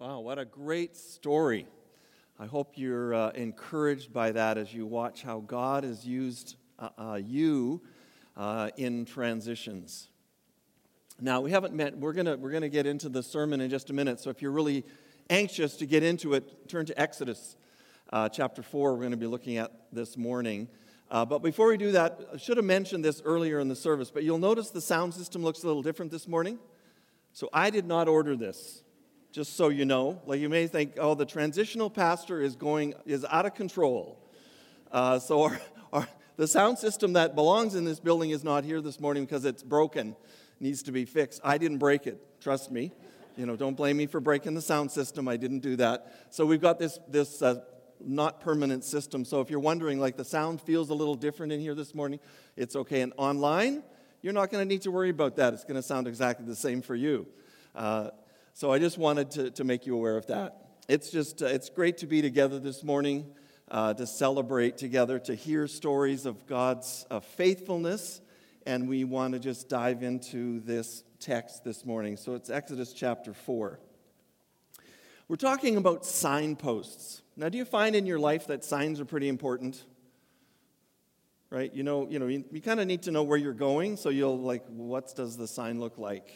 Wow, what a great story. I hope you're uh, encouraged by that as you watch how God has used uh, uh, you uh, in transitions. Now, we haven't met, we're going we're going to get into the sermon in just a minute, so if you're really anxious to get into it, turn to Exodus uh, chapter 4, we're going to be looking at this morning. Uh, but before we do that, I should have mentioned this earlier in the service, but you'll notice the sound system looks a little different this morning. So I did not order this just so you know. Like you may think, oh, the transitional pastor is going is out of control. Uh, so our, our, the sound system that belongs in this building is not here this morning because it's broken, needs to be fixed. I didn't break it, trust me. You know, don't blame me for breaking the sound system. I didn't do that. So we've got this this uh, not permanent system. So if you're wondering, like the sound feels a little different in here this morning, it's okay. And online, you're not going to need to worry about that. It's going to sound exactly the same for you. Uh, so I just wanted to, to make you aware of that. It's just, uh, it's great to be together this morning, uh, to celebrate together, to hear stories of God's uh, faithfulness. And we want to just dive into this text this morning. So it's Exodus chapter 4. We're talking about signposts. Now, do you find in your life that signs are pretty important? Right? You know, you know, you, you kind of need to know where you're going, so you'll like, what does the sign look like?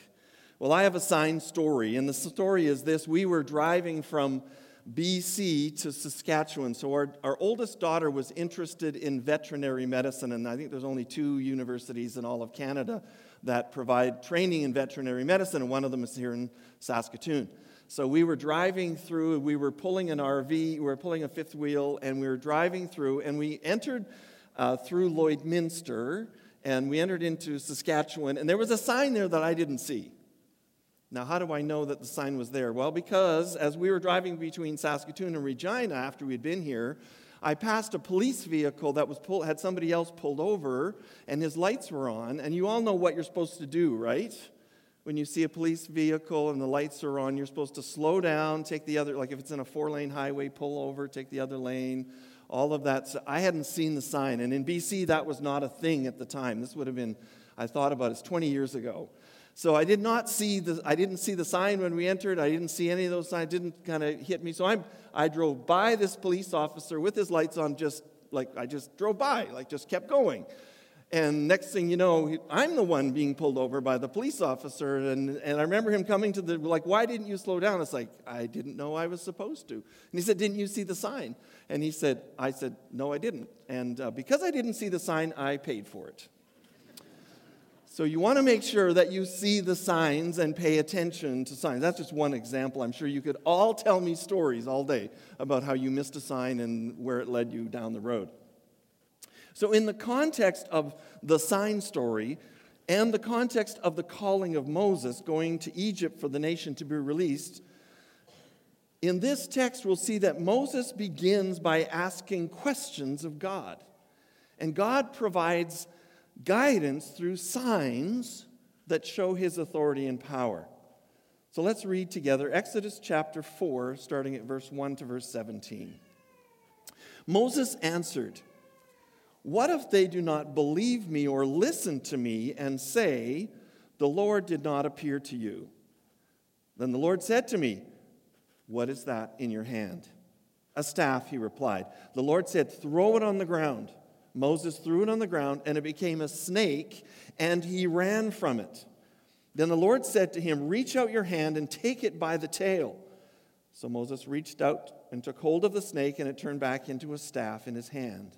Well, I have a signed story, and the story is this We were driving from BC to Saskatchewan. So, our, our oldest daughter was interested in veterinary medicine, and I think there's only two universities in all of Canada that provide training in veterinary medicine, and one of them is here in Saskatoon. So, we were driving through, we were pulling an RV, we were pulling a fifth wheel, and we were driving through, and we entered uh, through Lloydminster, and we entered into Saskatchewan, and there was a sign there that I didn't see. Now, how do I know that the sign was there? Well, because as we were driving between Saskatoon and Regina after we'd been here, I passed a police vehicle that was pull, had somebody else pulled over, and his lights were on. And you all know what you're supposed to do, right? When you see a police vehicle and the lights are on, you're supposed to slow down, take the other, like if it's in a four lane highway, pull over, take the other lane, all of that. So I hadn't seen the sign. And in BC, that was not a thing at the time. This would have been, I thought about it, it's 20 years ago. So I did not see the, I didn't see the sign when we entered. I didn't see any of those signs. Didn't kind of hit me. So I'm, I drove by this police officer with his lights on, just like I just drove by, like just kept going. And next thing you know, I'm the one being pulled over by the police officer. And, and I remember him coming to the, like, why didn't you slow down? It's like, I didn't know I was supposed to. And he said, Didn't you see the sign? And he said, I said, No, I didn't. And uh, because I didn't see the sign, I paid for it. So you want to make sure that you see the signs and pay attention to signs. That's just one example. I'm sure you could all tell me stories all day about how you missed a sign and where it led you down the road. So, in the context of the sign story and the context of the calling of Moses going to Egypt for the nation to be released, in this text we'll see that Moses begins by asking questions of God. And God provides guidance through signs that show his authority and power. So let's read together Exodus chapter 4, starting at verse 1 to verse 17. Moses answered, What if they do not believe me or listen to me and say, The Lord did not appear to you? Then the Lord said to me, What is that in your hand? A staff, he replied. The Lord said, Throw it on the ground. Moses threw it on the ground, and it became a snake, and he ran from it. Then the Lord said to him, Reach out your hand and take it by the tail. So Moses reached out and took hold of the snake, and it turned back into a staff in his hand.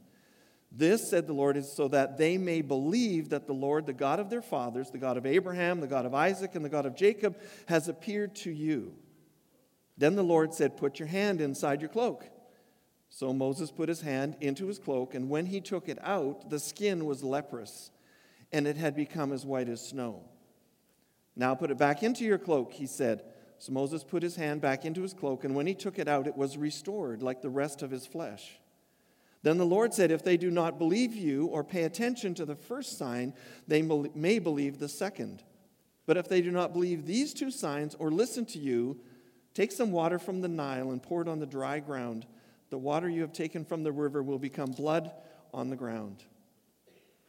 This, said the Lord, is so that they may believe that the Lord, the God of their fathers, the God of Abraham, the God of Isaac, and the God of Jacob, has appeared to you. Then the Lord said, Put your hand inside your cloak. So Moses put his hand into his cloak, and when he took it out, the skin was leprous, and it had become as white as snow. Now put it back into your cloak, he said. So Moses put his hand back into his cloak, and when he took it out, it was restored like the rest of his flesh. Then the Lord said, If they do not believe you or pay attention to the first sign, they may believe the second. But if they do not believe these two signs or listen to you, take some water from the Nile and pour it on the dry ground the water you have taken from the river will become blood on the ground.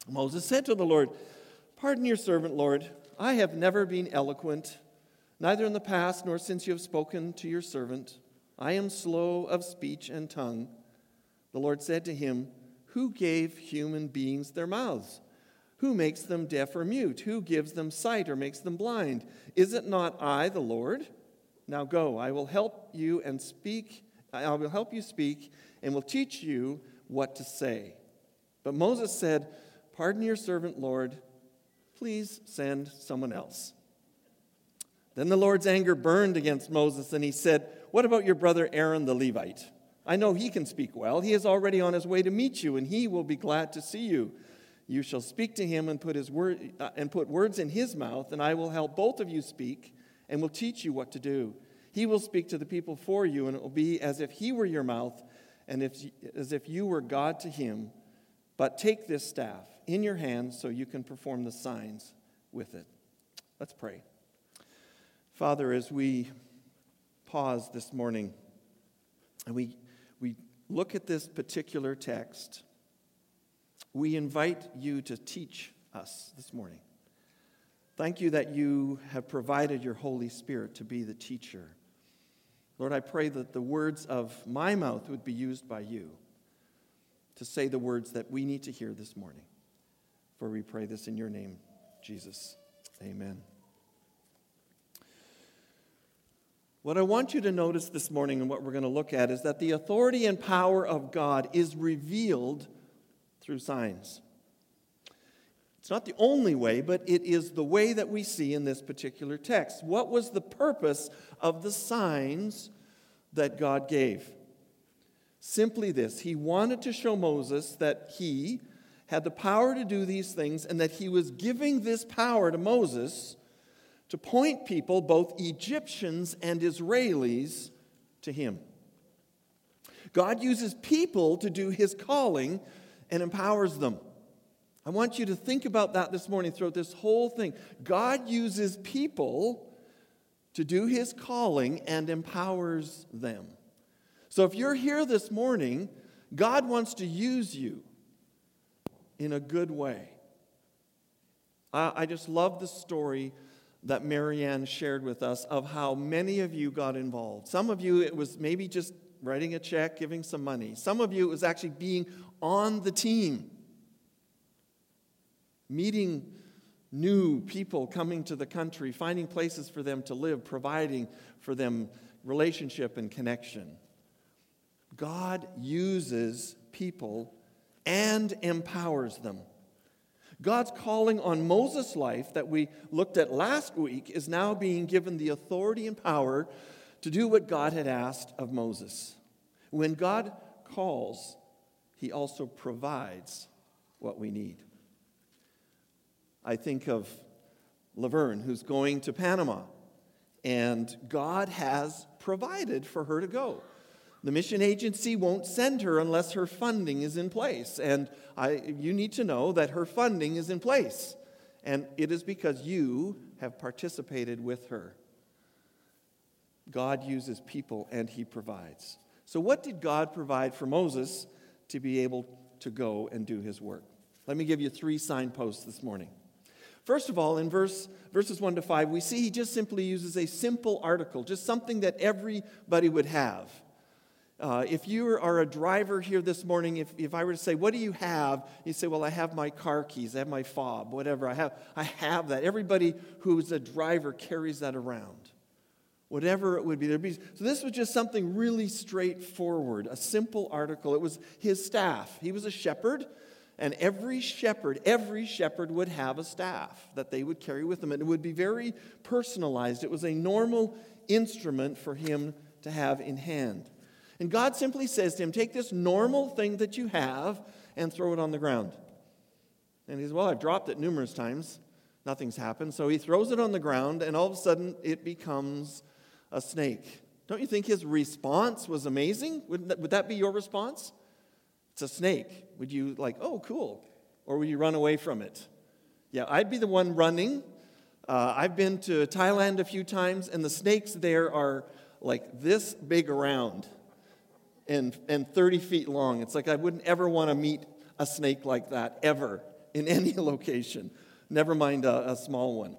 Moses said to the Lord, Pardon your servant, Lord. I have never been eloquent, neither in the past nor since you have spoken to your servant. I am slow of speech and tongue. The Lord said to him, Who gave human beings their mouths? Who makes them deaf or mute? Who gives them sight or makes them blind? Is it not I, the Lord? Now go, I will help you and speak. I will help you speak and will teach you what to say. But Moses said, Pardon your servant, Lord. Please send someone else. Then the Lord's anger burned against Moses, and he said, What about your brother Aaron the Levite? I know he can speak well. He is already on his way to meet you, and he will be glad to see you. You shall speak to him and put, his uh, and put words in his mouth, and I will help both of you speak and will teach you what to do. He will speak to the people for you, and it will be as if he were your mouth and if, as if you were God to him. But take this staff in your hand so you can perform the signs with it. Let's pray. Father, as we pause this morning and we, we look at this particular text, we invite you to teach us this morning. Thank you that you have provided your Holy Spirit to be the teacher. Lord, I pray that the words of my mouth would be used by you to say the words that we need to hear this morning. For we pray this in your name, Jesus. Amen. What I want you to notice this morning and what we're going to look at is that the authority and power of God is revealed through signs. It's not the only way, but it is the way that we see in this particular text. What was the purpose of the signs that God gave? Simply this He wanted to show Moses that he had the power to do these things and that he was giving this power to Moses to point people, both Egyptians and Israelis, to him. God uses people to do his calling and empowers them. I want you to think about that this morning throughout this whole thing. God uses people to do his calling and empowers them. So if you're here this morning, God wants to use you in a good way. I, I just love the story that Marianne shared with us of how many of you got involved. Some of you, it was maybe just writing a check, giving some money. Some of you, it was actually being on the team, meeting new people coming to the country, finding places for them to live, providing for them relationship and connection. God uses people and empowers them. God's calling on Moses' life that we looked at last week is now being given the authority and power to do what God had asked of Moses. When God calls, he also provides what we need. I think of Laverne, who's going to Panama, and God has provided for her to go. The mission agency won't send her unless her funding is in place. And I, you need to know that her funding is in place. And it is because you have participated with her. God uses people and he provides. So, what did God provide for Moses to be able to go and do his work? Let me give you three signposts this morning. First of all, in verse, verses 1 to 5, we see he just simply uses a simple article, just something that everybody would have. Uh, if you are a driver here this morning, if, if I were to say, What do you have? You say, Well, I have my car keys, I have my fob, whatever. I have, I have that. Everybody who's a driver carries that around. Whatever it would be. There'd be. So this was just something really straightforward, a simple article. It was his staff. He was a shepherd, and every shepherd, every shepherd would have a staff that they would carry with them. And it would be very personalized. It was a normal instrument for him to have in hand. And God simply says to him, Take this normal thing that you have and throw it on the ground. And he says, Well, I've dropped it numerous times. Nothing's happened. So he throws it on the ground, and all of a sudden it becomes a snake. Don't you think his response was amazing? Would that, would that be your response? It's a snake. Would you, like, oh, cool? Or would you run away from it? Yeah, I'd be the one running. Uh, I've been to Thailand a few times, and the snakes there are like this big around and, and 30 feet long. It's like I wouldn't ever want to meet a snake like that, ever, in any location, never mind a, a small one.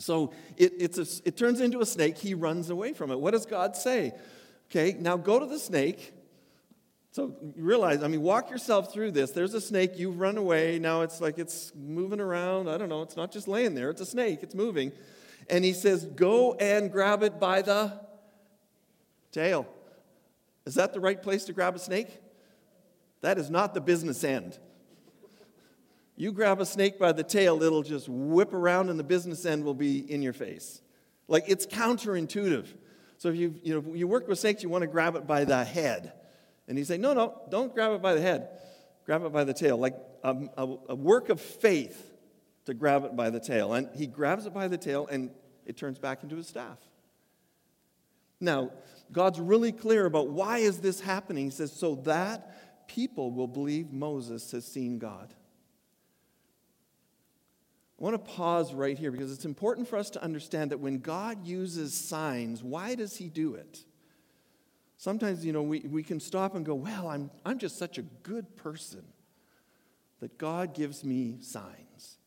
So it, it's a, it turns into a snake. He runs away from it. What does God say? Okay, now go to the snake. So realize, I mean, walk yourself through this. There's a snake, you've run away. Now it's like it's moving around. I don't know, it's not just laying there, it's a snake, it's moving. And he says, Go and grab it by the tail. Is that the right place to grab a snake? That is not the business end. You grab a snake by the tail, it'll just whip around, and the business end will be in your face. Like it's counterintuitive. So if you, you, know, you work with snakes, you want to grab it by the head. And he's saying, no, no, don't grab it by the head. Grab it by the tail. Like a, a, a work of faith to grab it by the tail. And he grabs it by the tail, and it turns back into his staff. Now, God's really clear about why is this happening. He says, so that people will believe Moses has seen God. I want to pause right here because it's important for us to understand that when God uses signs, why does he do it? Sometimes, you know, we, we can stop and go, well, I'm, I'm just such a good person that God gives me signs.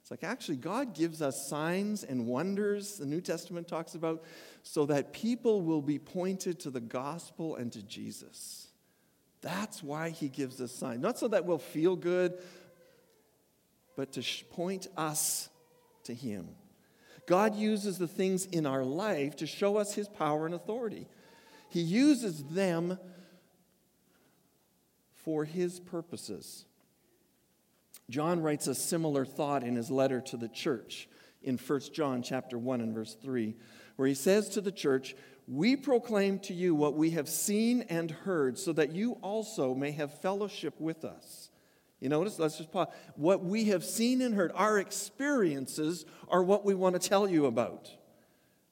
It's like actually, God gives us signs and wonders, the New Testament talks about, so that people will be pointed to the gospel and to Jesus. That's why he gives us signs. Not so that we'll feel good, but to point us to Him. God uses the things in our life to show us His power and authority. He uses them for His purposes. John writes a similar thought in his letter to the church in 1 John chapter 1 and verse 3, where he says to the church, "We proclaim to you what we have seen and heard, so that you also may have fellowship with us." You notice, let's just pause. What we have seen and heard, our experiences are what we want to tell you about.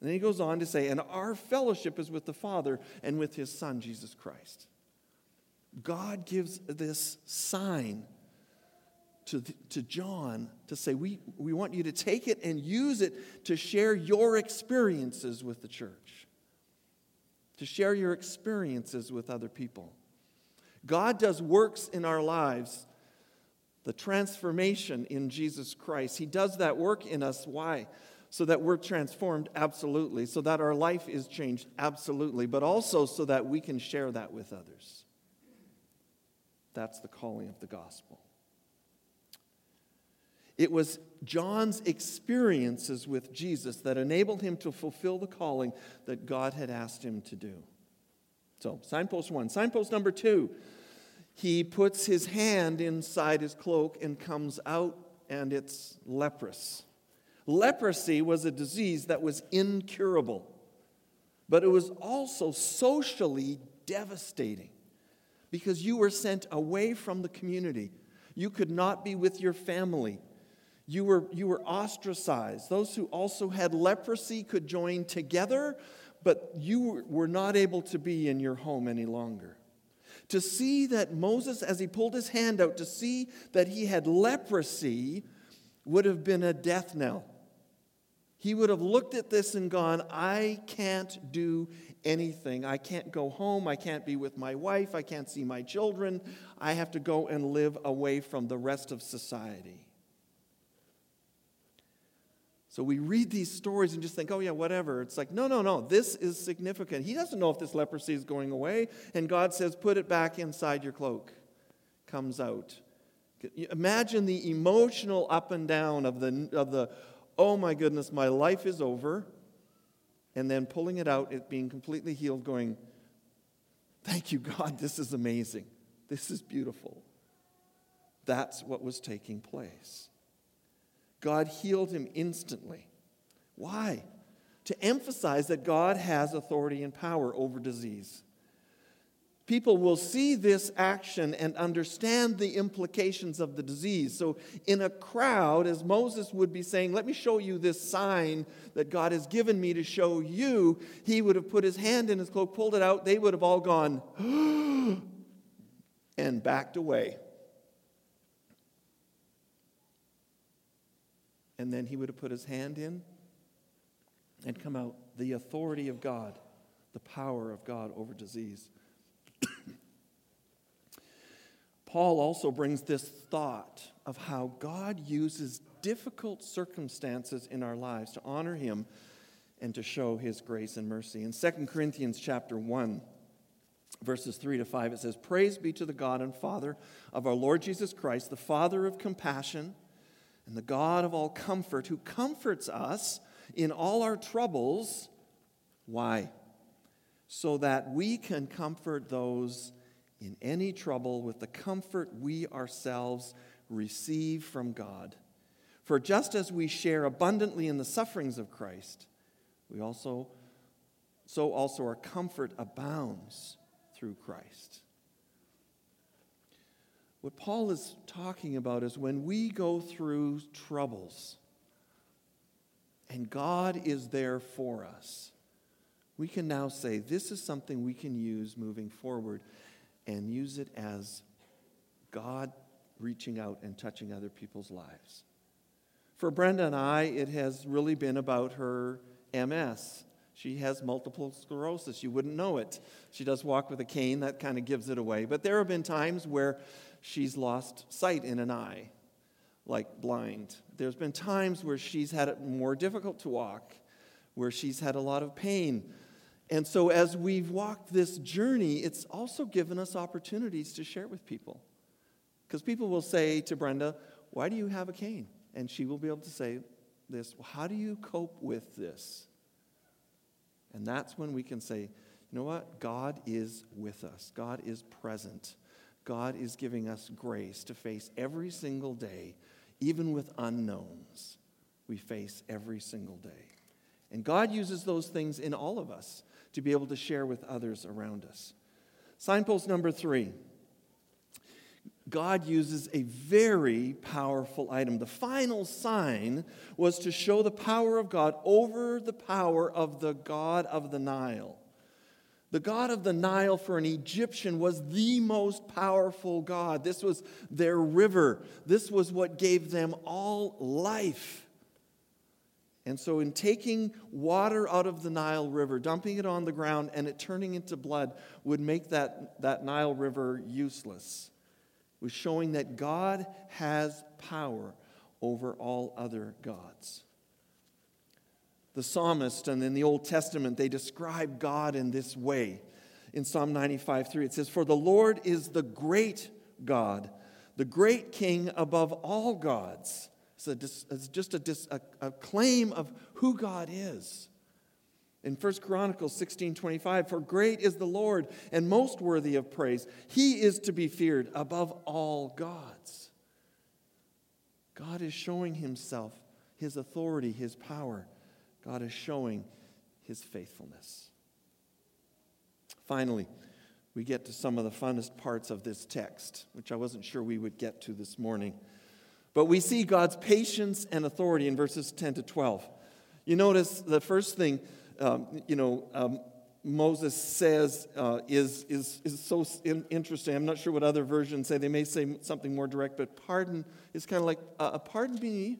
And then he goes on to say, and our fellowship is with the Father and with his Son, Jesus Christ. God gives this sign to, to John to say, we, we want you to take it and use it to share your experiences with the church, to share your experiences with other people. God does works in our lives the transformation in Jesus Christ. He does that work in us. Why? So that we're transformed, absolutely. So that our life is changed, absolutely. But also so that we can share that with others. That's the calling of the gospel. It was John's experiences with Jesus that enabled him to fulfill the calling that God had asked him to do. So, signpost one. Signpost number two he puts his hand inside his cloak and comes out, and it's leprous. Leprosy was a disease that was incurable, but it was also socially devastating because you were sent away from the community. You could not be with your family. You were, you were ostracized. Those who also had leprosy could join together, but you were not able to be in your home any longer to see that Moses, as he pulled his hand out to see that he had leprosy, would have been a death knell. He would have looked at this and gone, I can't do anything. I can't go home. I can't be with my wife. I can't see my children. I have to go and live away from the rest of society. So we read these stories and just think, oh, yeah, whatever. It's like, no, no, no, this is significant. He doesn't know if this leprosy is going away. And God says, put it back inside your cloak. Comes out. Imagine the emotional up and down of the, of the oh my goodness, my life is over. And then pulling it out, it being completely healed, going, thank you, God, this is amazing. This is beautiful. That's what was taking place. God healed him instantly. Why? To emphasize that God has authority and power over disease. People will see this action and understand the implications of the disease. So, in a crowd, as Moses would be saying, Let me show you this sign that God has given me to show you, he would have put his hand in his cloak, pulled it out. They would have all gone, and backed away. and then he would have put his hand in and come out the authority of God, the power of God over disease. Paul also brings this thought of how God uses difficult circumstances in our lives to honor Him and to show His grace and mercy. In 2 Corinthians chapter 1, verses 3 to 5, it says, Praise be to the God and Father of our Lord Jesus Christ, the Father of compassion and the God of all comfort, who comforts us in all our troubles. Why? So that we can comfort those in any trouble with the comfort we ourselves receive from God. For just as we share abundantly in the sufferings of Christ, we also so also our comfort abounds through Christ. What Paul is talking about is when we go through troubles and God is there for us, we can now say, This is something we can use moving forward and use it as God reaching out and touching other people's lives. For Brenda and I, it has really been about her MS. She has multiple sclerosis. You wouldn't know it. She does walk with a cane, that kind of gives it away. But there have been times where she's lost sight in an eye, like blind. There's been times where she's had it more difficult to walk, where she's had a lot of pain. And so, as we've walked this journey, it's also given us opportunities to share with people. Because people will say to Brenda, Why do you have a cane? And she will be able to say this, well, How do you cope with this? And that's when we can say, You know what? God is with us, God is present. God is giving us grace to face every single day, even with unknowns. We face every single day. And God uses those things in all of us to be able to share with others around us. Signpost number three God uses a very powerful item. The final sign was to show the power of God over the power of the God of the Nile. The God of the Nile for an Egyptian was the most powerful God. This was their river. This was what gave them all life. And so, in taking water out of the Nile River, dumping it on the ground, and it turning into blood would make that, that Nile River useless. It was showing that God has power over all other gods. The psalmist and in the Old Testament, they describe God in this way. In Psalm 95 3, it says, For the Lord is the great God, the great king above all gods. It's, it's just a, a, a claim of who God is. In 1 Chronicles 16 25, for great is the Lord and most worthy of praise. He is to be feared above all gods. God is showing himself, his authority, his power. God is showing his faithfulness. Finally, we get to some of the funnest parts of this text, which I wasn't sure we would get to this morning. But we see God's patience and authority in verses 10 to 12. You notice the first thing, um, you know, um, Moses says uh, is, is, is so in, interesting. I'm not sure what other versions say. They may say something more direct, but pardon is kind of like, uh, pardon me,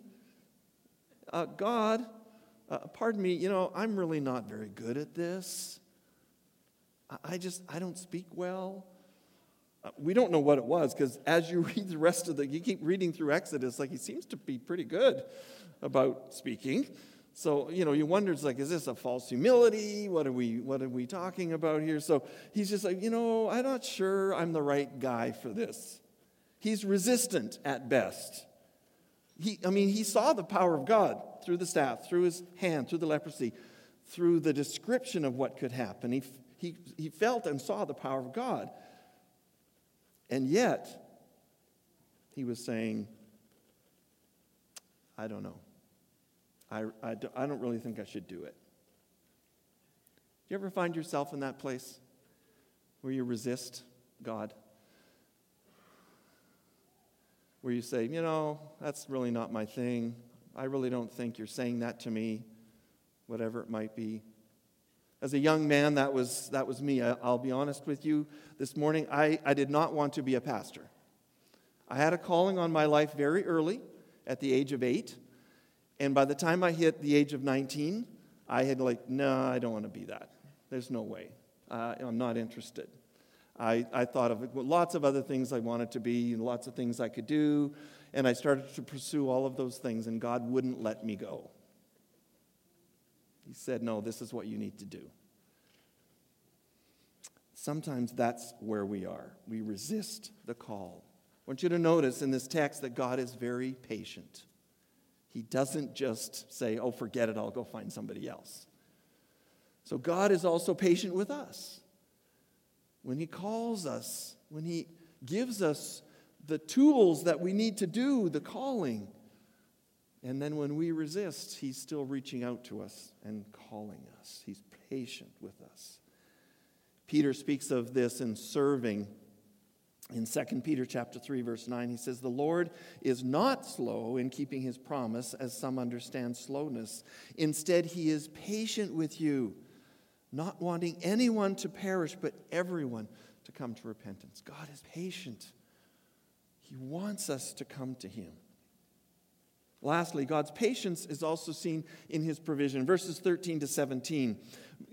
uh, God, uh, pardon me, you know, I'm really not very good at this. I, I just, I don't speak well. Uh, we don't know what it was because as you read the rest of the, you keep reading through Exodus, like he seems to be pretty good about speaking. So, you know, you wonder, it's like, is this a false humility? What are we, what are we talking about here? So he's just like, you know, I'm not sure I'm the right guy for this. He's resistant at best. He, I mean, he saw the power of God through the staff, through his hand, through the leprosy, through the description of what could happen. He, he, he felt and saw the power of God. And yet, he was saying, I don't know. I, I, I don't really think I should do it. Do you ever find yourself in that place where you resist God? Where you say, you know, that's really not my thing. I really don't think you're saying that to me, whatever it might be. As a young man, that was, that was me. I, will be honest with you this morning. I, I did not want to be a pastor. I had a calling on my life very early, at the age of eight. And by the time I hit the age of 19, I had like, no, I don't want to be that. There's no way. Uh, I'm not interested. I, I thought of lots of other things I wanted to be, and lots of things I could do. and I started to pursue all of those things, and God wouldn't let me go. He said, No, this is what you need to do. Sometimes that's where we are. We resist the call. I want you to notice in this text that God is very patient. He doesn't just say, Oh, forget it, I'll go find somebody else. So God is also patient with us. When He calls us, when He gives us the tools that we need to do the calling, and then when we resist, He's still reaching out to us and calling us. He's patient with us. Peter speaks of this in serving. In 2 Peter chapter 3 verse 9 he says the Lord is not slow in keeping his promise as some understand slowness. Instead he is patient with you not wanting anyone to perish but everyone to come to repentance. God is patient. He wants us to come to him Lastly, God's patience is also seen in his provision. Verses 13 to 17.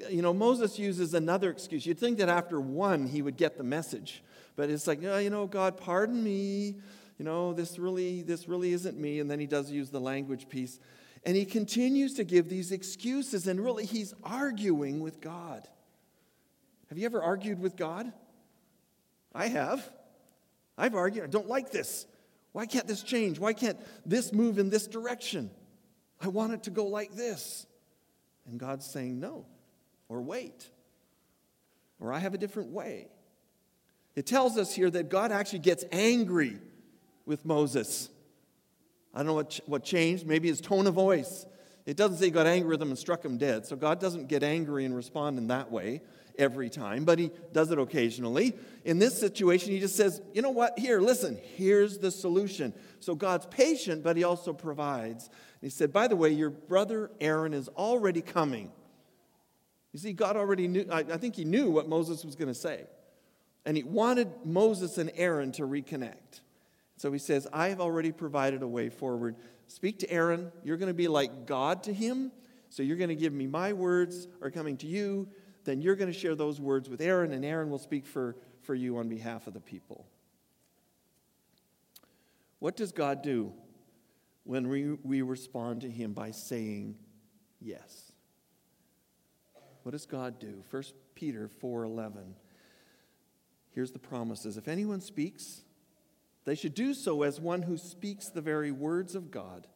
You know, Moses uses another excuse. You'd think that after one, he would get the message. But it's like, oh, you know, God, pardon me. You know, this really, this really isn't me. And then he does use the language piece. And he continues to give these excuses, and really he's arguing with God. Have you ever argued with God? I have. I've argued. I don't like this. Why can't this change? Why can't this move in this direction? I want it to go like this. And God's saying no, or wait, or I have a different way. It tells us here that God actually gets angry with Moses. I don't know what, what changed, maybe his tone of voice. It doesn't say he got angry with him and struck him dead. So God doesn't get angry and respond in that way every time, but he does it occasionally. In this situation, he just says, you know what? Here, listen, here's the solution. So God's patient, but he also provides. And he said, by the way, your brother Aaron is already coming. You see, God already knew, I, I think he knew what Moses was going to say and he wanted Moses and Aaron to reconnect. So he says, I have already provided a way forward. Speak to Aaron. You're going to be like God to him. So you're going to give me my words are coming to you. Then you're going to share those words with Aaron, and Aaron will speak for, for you on behalf of the people. What does God do when we, we respond to him by saying yes? What does God do? 1 Peter 4:11 Here's the promises if anyone speaks, they should do so as one who speaks the very words of God.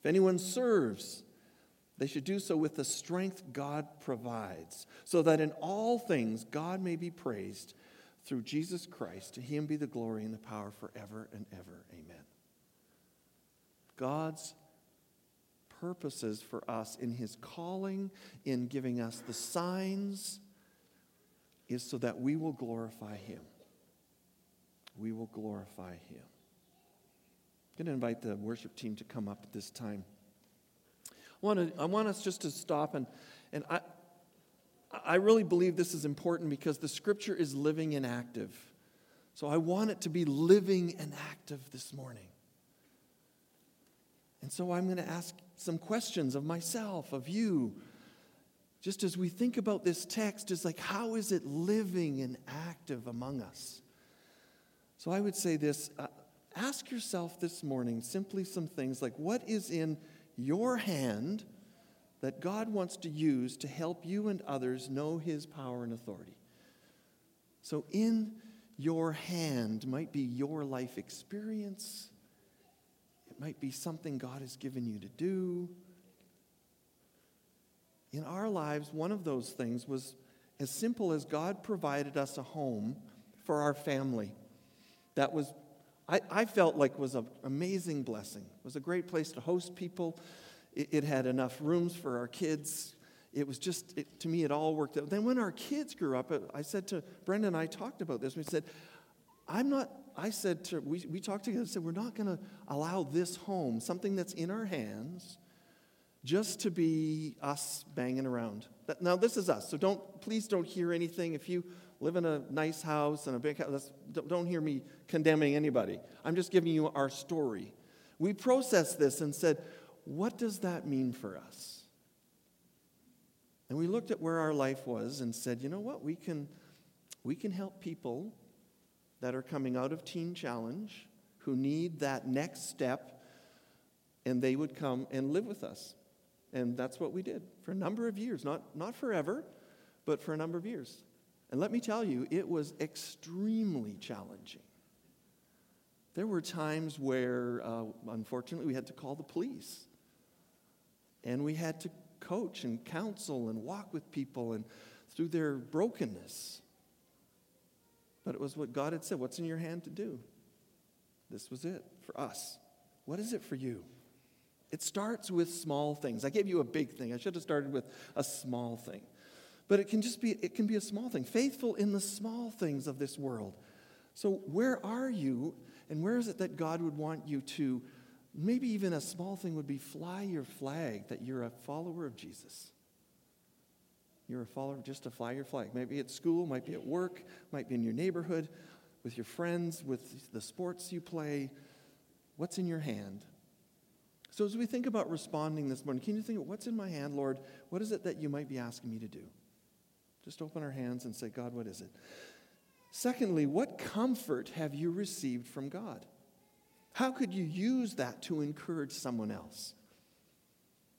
If anyone serves, they should do so with the strength God provides, so that in all things God may be praised through Jesus Christ. To him be the glory and the power forever and ever. Amen. God's purposes for us in his calling, in giving us the signs, is so that we will glorify Him. We will glorify Him. I'm going to invite the worship team to come up at this time. I want, to, I want us just to stop and, and I, I really believe this is important because the scripture is living and active. So I want it to be living and active this morning. And so I'm going to ask some questions of myself, of you, just as we think about this text, is like, how is it living and active among us? So I would say this uh, ask yourself this morning simply some things like, what is in your hand that God wants to use to help you and others know his power and authority? So, in your hand might be your life experience, it might be something God has given you to do in our lives, one of those things was as simple as God provided us a home for our family. That was, I, I felt like was an amazing blessing. It was a great place to host people. It, it had enough rooms for our kids. It was just, it, to me, it all worked out. Then when our kids grew up, uh, I said to Brenda and I talked about this. We said, I'm not, I said to, we, we talked together and said, we're not going to allow this home, something that's in our hands, just to be us banging around. Now, this is us, so don't, please don't hear anything. If you live in a nice house and a big house, don't hear me condemning anybody. I'm just giving you our story. We processed this and said, what does that mean for us? And we looked at where our life was and said, you know what, we can, we can help people that are coming out of Teen Challenge who need that next step, and they would come and live with us. And that's what we did for a number of years, not, not forever, but for a number of years. And let me tell you, it was extremely challenging. There were times where, uh, unfortunately, we had to call the police. And we had to coach and counsel and walk with people and through their brokenness. But it was what God had said what's in your hand to do? This was it for us. What is it for you? It starts with small things. I gave you a big thing. I should have started with a small thing. But it can just be it can be a small thing. Faithful in the small things of this world. So where are you and where is it that God would want you to maybe even a small thing would be fly your flag that you're a follower of Jesus. You're a follower just to fly your flag. Maybe at school, might be at work, might be in your neighborhood, with your friends, with the sports you play. What's in your hand? So, as we think about responding this morning, can you think, what's in my hand, Lord? What is it that you might be asking me to do? Just open our hands and say, God, what is it? Secondly, what comfort have you received from God? How could you use that to encourage someone else?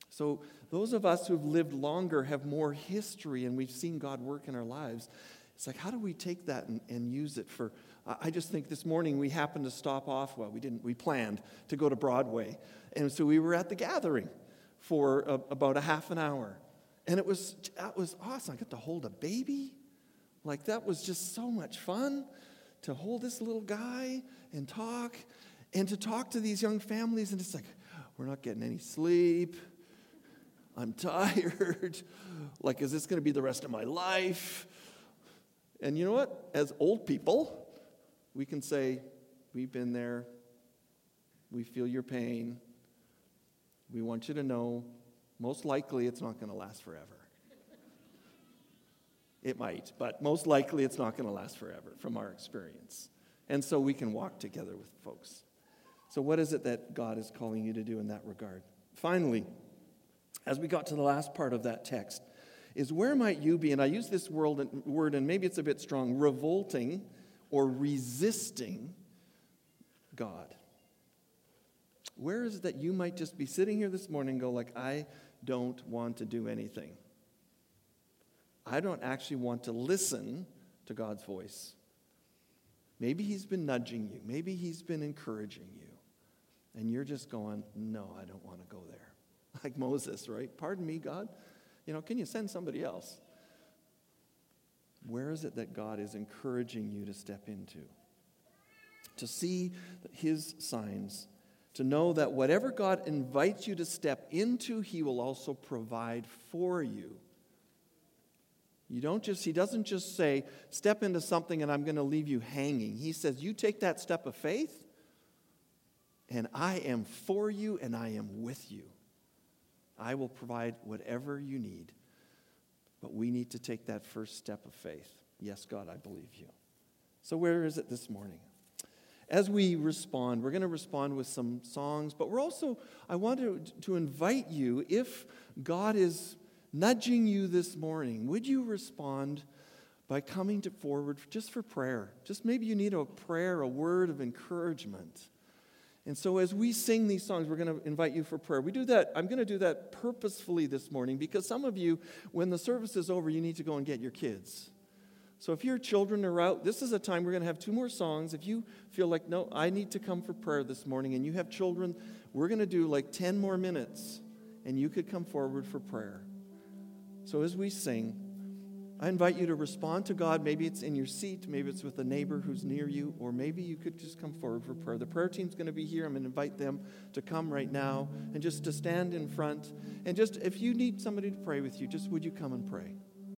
So, those of us who've lived longer have more history and we've seen God work in our lives. It's like, how do we take that and, and use it for? I just think this morning we happened to stop off. Well, we didn't, we planned to go to Broadway. And so we were at the gathering for a, about a half an hour. And it was, that was awesome. I got to hold a baby. Like, that was just so much fun to hold this little guy and talk and to talk to these young families. And it's like, we're not getting any sleep. I'm tired. like, is this going to be the rest of my life? And you know what? As old people, we can say, We've been there. We feel your pain. We want you to know, most likely, it's not going to last forever. It might, but most likely, it's not going to last forever from our experience. And so we can walk together with folks. So, what is it that God is calling you to do in that regard? Finally, as we got to the last part of that text, is where might you be, and I use this word, and maybe it's a bit strong, revolting or resisting God? Where is it that you might just be sitting here this morning and go, like, I don't want to do anything? I don't actually want to listen to God's voice. Maybe He's been nudging you, maybe He's been encouraging you, and you're just going, No, I don't want to go there. Like Moses, right? Pardon me, God. You know, can you send somebody else? Where is it that God is encouraging you to step into? To see his signs, to know that whatever God invites you to step into, he will also provide for you. You don't just, he doesn't just say, step into something and I'm going to leave you hanging. He says, you take that step of faith, and I am for you and I am with you. I will provide whatever you need. But we need to take that first step of faith. Yes, God, I believe you. So, where is it this morning? As we respond, we're going to respond with some songs, but we're also, I want to, to invite you, if God is nudging you this morning, would you respond by coming to forward just for prayer? Just maybe you need a prayer, a word of encouragement. And so, as we sing these songs, we're going to invite you for prayer. We do that, I'm going to do that purposefully this morning because some of you, when the service is over, you need to go and get your kids. So, if your children are out, this is a time we're going to have two more songs. If you feel like, no, I need to come for prayer this morning, and you have children, we're going to do like 10 more minutes, and you could come forward for prayer. So, as we sing, I invite you to respond to God. Maybe it's in your seat, maybe it's with a neighbor who's near you, or maybe you could just come forward for prayer. The prayer team's going to be here. I'm going to invite them to come right now and just to stand in front. And just if you need somebody to pray with you, just would you come and pray?